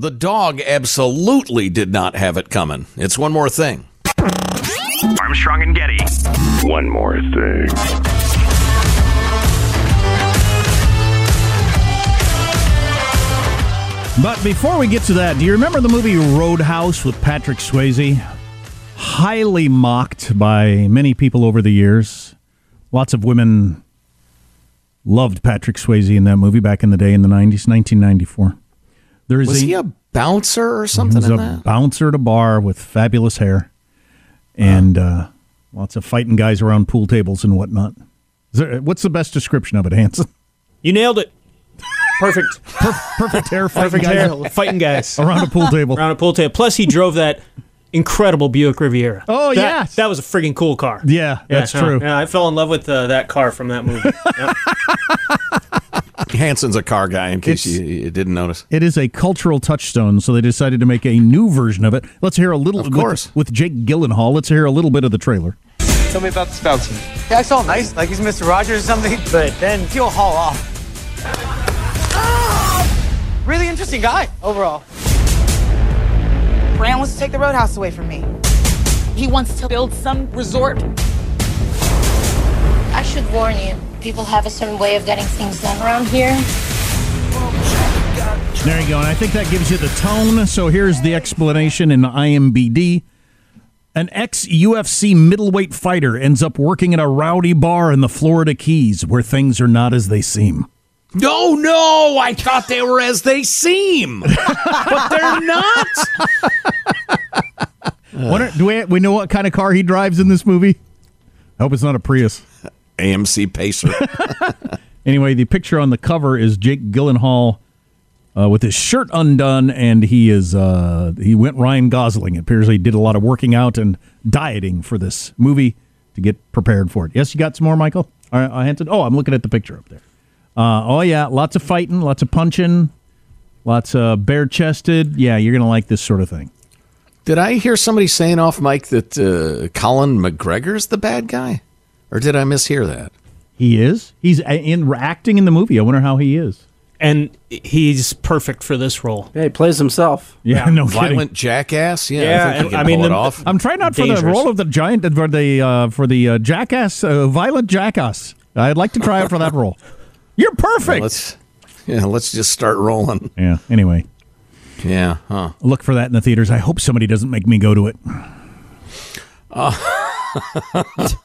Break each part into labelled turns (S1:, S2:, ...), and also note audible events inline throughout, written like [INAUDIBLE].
S1: The dog absolutely did not have it coming. It's one more thing.
S2: Armstrong and Getty.
S3: One more thing.
S4: But before we get to that, do you remember the movie Roadhouse with Patrick Swayze? Highly mocked by many people over the years. Lots of women loved Patrick Swayze in that movie back in the day in the 90s, 1994.
S1: There is was a, he a bouncer or something?
S4: He was a
S1: that?
S4: bouncer at a bar with fabulous hair, and uh, lots of fighting guys around pool tables and whatnot. There, what's the best description of it, Hanson?
S5: You nailed it. Perfect. [LAUGHS]
S4: Per- perfect hair fighting
S5: perfect
S4: guys.
S5: Hair, fighting guys
S4: around a pool table.
S5: around a pool table. Plus, he drove that incredible Buick Riviera.
S4: Oh
S5: that,
S4: yeah,
S5: that was a friggin' cool car.
S4: Yeah, yeah that's
S5: yeah,
S4: true.
S5: Yeah, I fell in love with uh, that car from that movie. [LAUGHS]
S1: Hanson's a car guy, in case you, you, didn't notice.
S4: It is a cultural touchstone, so they decided to make a new version of it. Let's hear a little.
S1: Of course,
S4: with, with Jake Gyllenhaal. Let's hear a little bit of the trailer.
S6: Tell me about this bouncer.
S7: Yeah, it's all nice, like he's Mr. Rogers or something, but then he'll haul off. [GASPS] Really interesting guy overall.
S8: Brand wants to take the roadhouse away from me. He wants to build some resort.
S9: I should warn you, people have a certain way of getting things done around here.
S4: There you go. And I think that gives you the tone. So here's the explanation in IMBD. An ex UFC middleweight fighter ends up working at a rowdy bar in the Florida Keys where things are not as they seem.
S1: No, no, I thought they were as they seem, [LAUGHS] but they're not.
S4: Wonder, do we we know what kind of car he drives in this movie? I hope it's not a Prius.
S1: AMC Pacer. [LAUGHS]
S4: anyway, the picture on the cover is Jake Gyllenhaal uh, with his shirt undone, and he is uh, he went Ryan Gosling. It appears he did a lot of working out and dieting for this movie to get prepared for it. Yes, you got some more, Michael? Uh, Hanson? Oh, I'm looking at the picture up there. Uh, oh yeah, lots of fighting, lots of punching, lots of bare chested. Yeah, you're gonna like this sort of thing.
S1: Did I hear somebody saying off mic that uh, Colin McGregor's the bad guy, or did I mishear that?
S4: He is. He's in acting in the movie. I wonder how he is.
S5: And he's perfect for this role.
S10: Yeah, he plays himself.
S4: Yeah, no
S1: violent
S4: kidding.
S1: jackass. Yeah,
S5: Yeah,
S1: I, think he
S5: and-
S1: can
S5: I mean,
S1: pull it
S5: the-
S1: off.
S4: I'm trying out for the role of the giant for the uh, for the uh, jackass, uh, violent jackass. I'd like to try out for that role. You're perfect.
S1: let's yeah, let's just start rolling.
S4: yeah. Anyway,
S1: Yeah, huh?
S4: look for that in the theaters. I hope somebody doesn't make me go to it. [LAUGHS]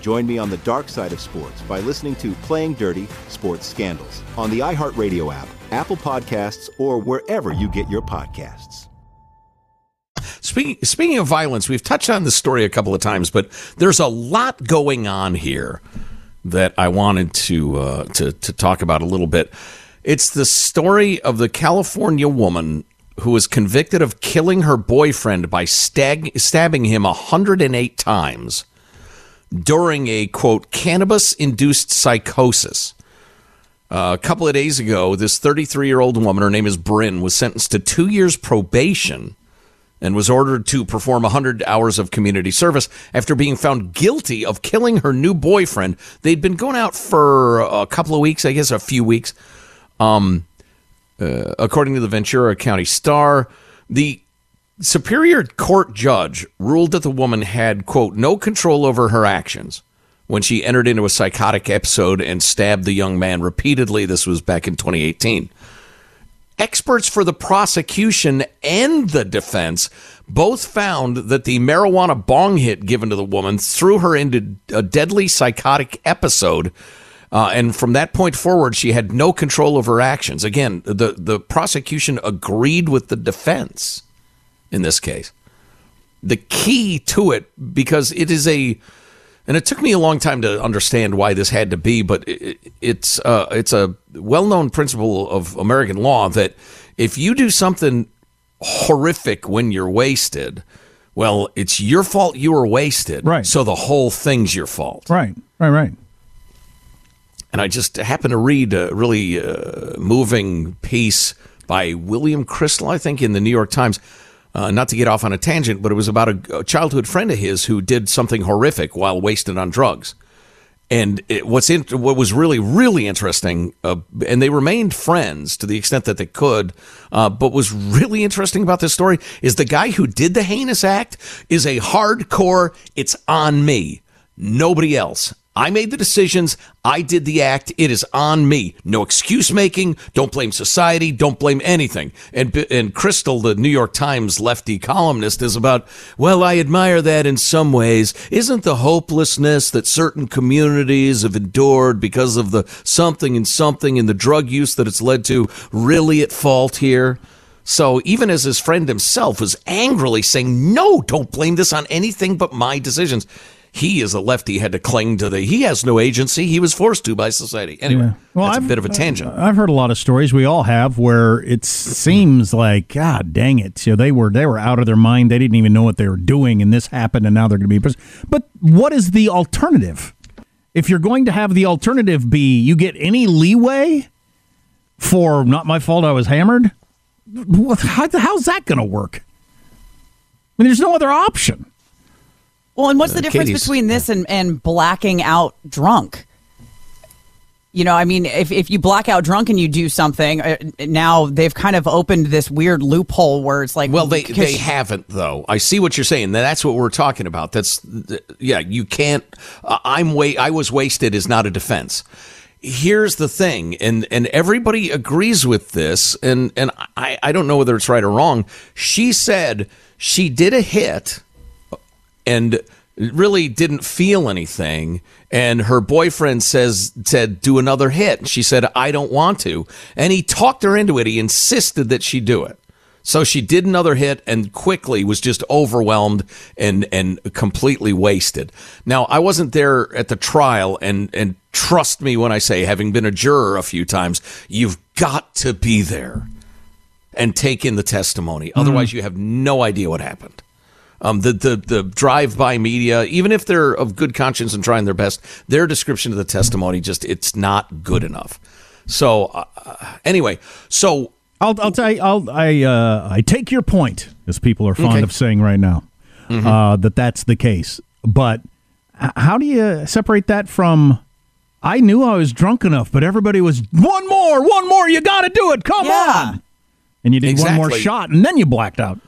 S11: Join me on the dark side of sports by listening to Playing Dirty Sports Scandals on the iHeartRadio app, Apple Podcasts, or wherever you get your podcasts.
S1: Speaking, speaking of violence, we've touched on this story a couple of times, but there's a lot going on here that I wanted to uh, to to talk about a little bit. It's the story of the California woman who was convicted of killing her boyfriend by stag- stabbing him 108 times during a quote cannabis induced psychosis. Uh, a couple of days ago, this 33 year old woman, her name is Bryn, was sentenced to two years probation and was ordered to perform 100 hours of community service after being found guilty of killing her new boyfriend. They'd been going out for a couple of weeks, I guess a few weeks. Um, uh, according to the Ventura County Star, the Superior Court judge ruled that the woman had, quote, no control over her actions when she entered into a psychotic episode and stabbed the young man repeatedly. This was back in 2018. Experts for the prosecution and the defense both found that the marijuana bong hit given to the woman threw her into a deadly psychotic episode. Uh, and from that point forward, she had no control over her actions. Again, the, the prosecution agreed with the defense in this case. The key to it, because it is a, and it took me a long time to understand why this had to be, but it, it's uh, it's a well known principle of American law that if you do something horrific when you're wasted, well, it's your fault you were wasted.
S4: Right.
S1: So the whole thing's your fault.
S4: Right. Right. Right.
S1: And I just happened to read a really uh, moving piece by William Crystal, I think, in the New York Times. Uh, not to get off on a tangent, but it was about a, a, childhood friend of his who did something horrific while wasted on drugs. And it, what's in, what was really really interesting, uh, and they remained friends to the extent that they could. Uh, but was really interesting about this story is the guy who did the heinous act is a hardcore. It's on me, nobody else. I made the decisions. I did the act. It is on me. No excuse making. Don't blame society. Don't blame anything. And and Crystal, the New York Times lefty columnist, is about. Well, I admire that in some ways. Isn't the hopelessness that certain communities have endured because of the something and something and the drug use that it's led to really at fault here? So even as his friend himself was angrily saying, "No, don't blame this on anything but my decisions." He as a lefty had to cling to the he has no agency he was forced to by society anyway yeah. well, that's I've, a bit of a tangent uh,
S4: i've heard a lot of stories we all have where it seems like god dang it you know, they were they were out of their mind they didn't even know what they were doing and this happened and now they're going to be but what is the alternative if you're going to have the alternative be you get any leeway for not my fault I was hammered? How's that going to work? I mean, there's no other option.
S12: Well, and what's the difference
S4: Katie's-
S12: between this and, and blacking out drunk? You know, I mean, if, if you black out drunk and you do something, uh, now they've kind of opened this weird loophole where it's like,
S1: Well, they they haven't though. I see what you're saying. That's what we're talking about. That's yeah. You can't. Uh, I'm wa- I was wasted is not a defense. Here's the thing, and and everybody agrees with this, and and I I don't know whether it's right or wrong. She said she did a hit, and really didn't feel anything. And her boyfriend says said do another hit. She said i don't want to. And he talked her into it. He insisted that she do it. So she did another hit and quickly was just overwhelmed and and completely wasted. Now i wasn't there at the trial and and trust me when i say having been a juror a few times you've got to be there and take in the testimony. Mm-hmm. Otherwise you have no idea what happened um, the the the drive-by media, even if they're of good conscience and trying their best, their description of the testimony just it's not good enough. So uh, anyway, so
S4: I'll I'll tell you, I'll I uh, I take your point, as people are fond
S1: Okay.
S4: of saying right now,
S1: Mhm.
S4: uh, that that's the case. But how do you separate that from? I knew I was drunk enough, but everybody was one more, one more. You got to do it. Come on. And you did one more shot, and then you blacked out.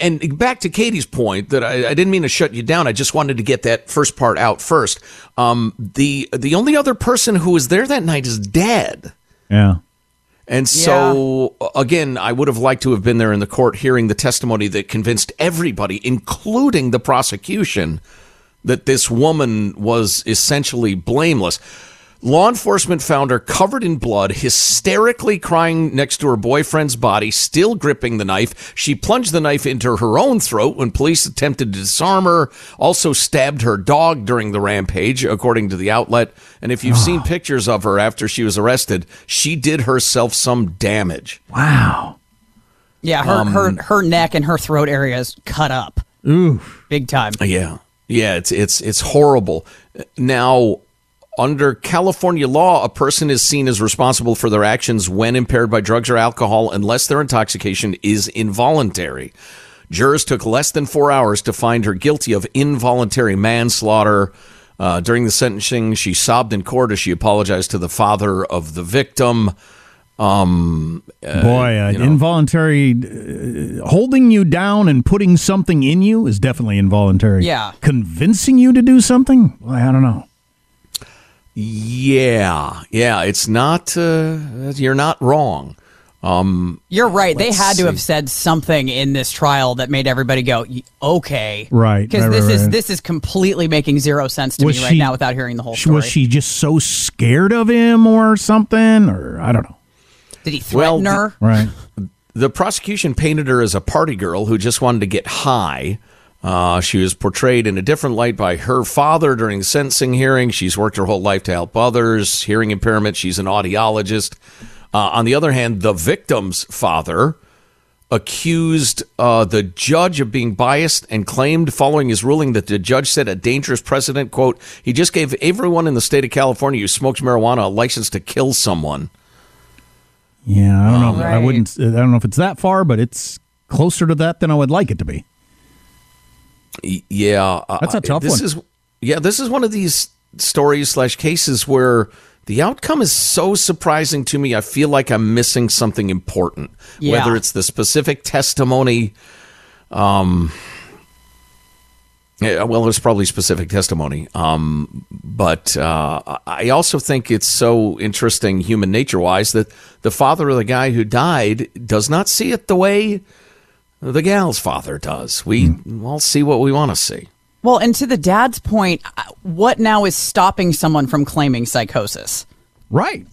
S1: And back to Katie's point that I, I didn't mean to shut you down. I just wanted to get that first part out first. Um, the the only other person who was there that night is dead.
S4: Yeah.
S1: And so, again, I would have liked to have been there in the court hearing the testimony that convinced everybody, including the prosecution, that this woman was essentially blameless. Law enforcement found her covered in blood, hysterically crying next to her boyfriend's body, still gripping the knife. She plunged the knife into her own throat when police attempted to disarm her, also stabbed her dog during the rampage, according to the outlet. And if you've seen pictures of her after she was arrested, she did herself some damage.
S4: Wow.
S12: yeah, her,
S1: Um,
S12: her her neck and her throat area is cut up
S4: Ooh.
S12: big time.
S1: Yeah. Yeah, it's it's it's horrible. Now, under California law, a person is seen as responsible for their actions when impaired by drugs or alcohol unless their intoxication is involuntary. Jurors took less than four hours to find her guilty of involuntary manslaughter. Uh, during the sentencing, she sobbed in court as she apologized to the father of the victim. Um, uh,
S4: Boy, uh,
S1: you know.
S4: involuntary uh, holding you down and putting something in you is definitely involuntary.
S12: Yeah.
S4: Convincing you to do something? Well, I don't know.
S1: Yeah, yeah, it's not. Uh, you're not wrong. Um,
S12: You're right. They
S1: let's
S12: had to have said something in this trial that made everybody go, "Okay."
S4: Right,
S12: Because
S4: right,
S12: this
S4: right,
S12: is
S4: right.
S12: this is completely making zero sense to
S4: Was
S12: me right
S4: she-
S12: now without hearing the whole
S4: Sh-
S12: story.
S4: Was she just so scared of him or something? Or I don't know.
S12: Did he
S1: Well,
S12: threaten her?
S4: Right.
S1: The prosecution painted her as a party girl who just wanted to get high. Uh, she was portrayed in a different light by her father during the sentencing hearing. She's worked her whole life to help others. Hearing impairment. She's an audiologist. Uh, on the other hand, the victim's father accused uh, the judge of being biased and claimed following his ruling that the judge set a dangerous precedent quote he just gave everyone in the state of california who smokes marijuana a license to kill someone
S4: Yeah, I don't know. I wouldn't. I don't know if it's that far, but it's closer to that than I would like it to be.
S1: Yeah, uh,
S4: That's a tough
S1: this
S4: one.
S1: Is yeah, this is one of these stories slash cases where the outcome is so surprising to me. I feel like I'm missing something important,
S12: Yeah.
S1: whether it's the specific testimony. Um, yeah, well, it's probably specific testimony. Um, but uh, I also think it's so interesting, human nature wise, that the father of the guy who died does not see it the way the gal's father does. We
S4: Hmm.
S1: all see what we want to see.
S12: Well, and to the dad's point, uh, what now is stopping someone from claiming psychosis?
S4: Right.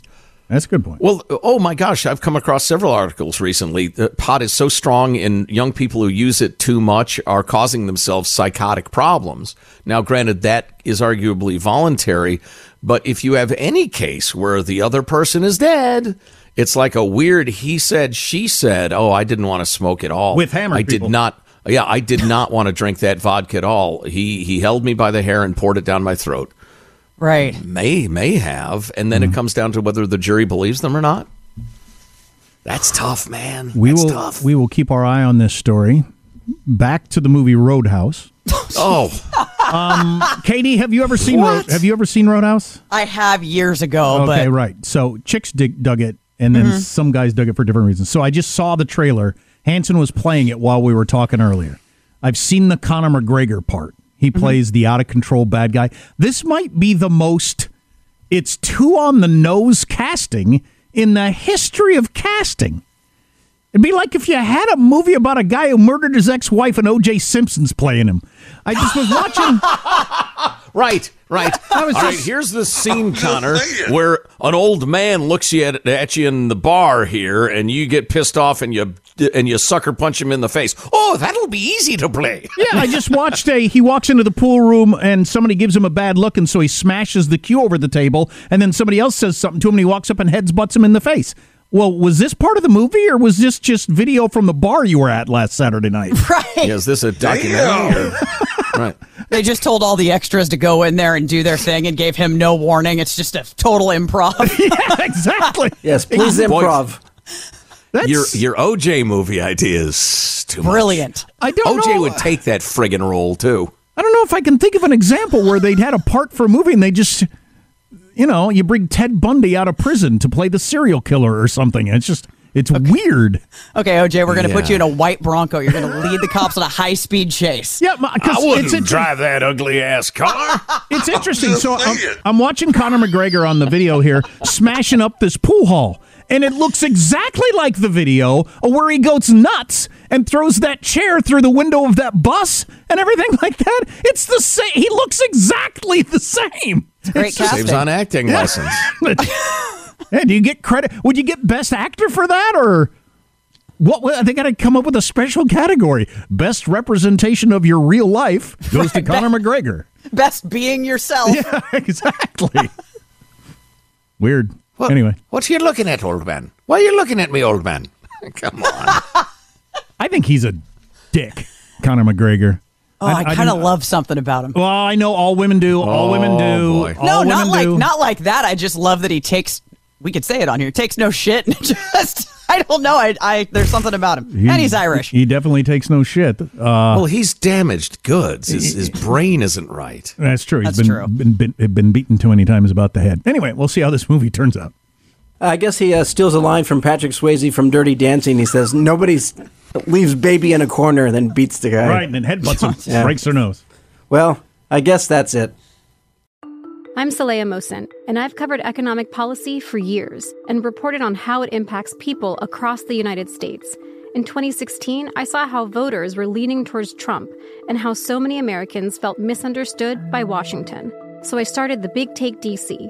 S4: That's a good point.
S1: Well, oh my gosh, I've come across several articles recently. The pot is so strong, and young people who use it too much are causing themselves psychotic problems. Now, granted, that is arguably voluntary, but if you have any case where the other person is dead, it's like a weird he said, she said, oh, I didn't want to smoke at all.
S4: With hammer.
S1: I
S4: people.
S1: did not. Yeah, I did not [LAUGHS] want to drink that vodka at all. He he held me by the hair and poured it down my throat.
S12: Right.
S1: May may have, and then
S4: Mm-hmm.
S1: it comes down to whether the jury believes them or not. That's tough, man.
S4: We
S1: That's
S4: will
S1: tough.
S4: we will keep our eye on this story. Back to the movie Roadhouse. [LAUGHS]
S1: oh,
S4: um, Katie, have you ever seen Road, Have you ever seen Roadhouse?
S12: I have years ago,
S4: okay,
S12: but
S4: right. So chicks dig, dug it, and then
S12: Mhm.
S4: some guys dug it for different reasons. So I just saw the trailer. Hanson was playing it while we were talking earlier. I've seen the Conor McGregor part. He
S12: Mm-hmm.
S4: plays the out of control bad guy. This might be the most. It's too on the nose casting in the history of casting. It'd be like if you had a movie about a guy who murdered his ex-wife and O.J. Simpson's playing him. I just was watching. [LAUGHS]
S1: Right, right. [LAUGHS]
S4: I was
S1: All right,
S4: just-
S1: here's the scene, Conor, where an old man looks you at, at you in the bar here, and you get pissed off and you and you sucker punch him in the face. Oh, that'll be easy to play.
S4: Yeah, I just [LAUGHS] watched a. He walks into the pool room and somebody gives him a bad look, and so he smashes the cue over the table, and then somebody else says something to him, and he walks up and heads butts him in the face. Well, was this part of the movie, or was this just video from the bar you were at last Saturday night? [LAUGHS]
S12: Right.
S1: Is this a documentary? or- [LAUGHS] right.
S12: they just told all the extras to go in there and do their thing and gave him no warning. It's just a total improv. [LAUGHS]
S4: yeah, exactly.
S13: Yes, please
S1: Boy,
S13: improv.
S1: Your your OJ movie idea is too much.
S12: Brilliant.
S4: I don't
S1: OJ
S4: know.
S1: would take that friggin' role too.
S4: I don't know if I can think of an example where they'd had a part for a movie and they just, you know, you bring Ted Bundy out of prison to play the serial killer or something. It's just, it's weird.
S12: Okay, OJ, we're going to put you in a white Bronco. You're going to lead the cops on a high speed chase.
S4: Yeah, because
S1: I wouldn't
S4: it's inter-
S1: drive that ugly ass car. [LAUGHS]
S4: It's interesting. So I'm, um, I'm watching Conor McGregor on the video here smashing up this pool hall. And it looks exactly like the video where he goes nuts and throws that chair through the window of that bus and everything [LAUGHS] like that. It's the same. He looks exactly the same.
S12: Great
S4: It's just-
S1: Saves on acting lessons. [LAUGHS]
S4: Hey, do you get credit? Would you get best actor for that or what? They got to come up with a special category. Best representation of your real life goes to Conor McGregor.
S12: Best being yourself. [LAUGHS]
S4: Yeah, exactly. Weird.
S1: What,
S4: Anyway,
S1: what are you looking at, old man? Why are you looking at me, old man? [LAUGHS] Come on.
S4: I think he's a dick, Conor McGregor.
S12: Oh, I, kind of love something about him.
S4: Well, I know all women do. All
S1: Oh,
S4: women do. All
S12: no,
S4: women
S12: not like
S4: do.
S12: not like that. I just love that he takes. We could say it on here. Takes no shit. And [LAUGHS] just I don't know. I, I there's something about him,
S4: He-
S12: and he's Irish.
S4: He definitely takes no shit. Uh,
S1: well, he's damaged goods. His, his brain isn't right.
S4: that's true. He's
S12: That's
S4: been,
S12: true.
S4: been been been beaten too many times about the head. Anyway, we'll see how this movie turns out.
S13: I guess he uh, steals a line from Patrick Swayze from Dirty Dancing. He says, "Nobody's leaves baby in a corner and then beats the guy."
S4: Right, and then headbutts him, [LAUGHS]
S13: Yeah.
S4: breaks their nose.
S13: Well, I guess that's it.
S14: I'm Saleha Mohsin, and I've covered economic policy for years and reported on how it impacts people across the United States. In 2016, I saw how voters were leaning towards Trump and how so many Americans felt misunderstood by Washington. So I started the Big Take DC.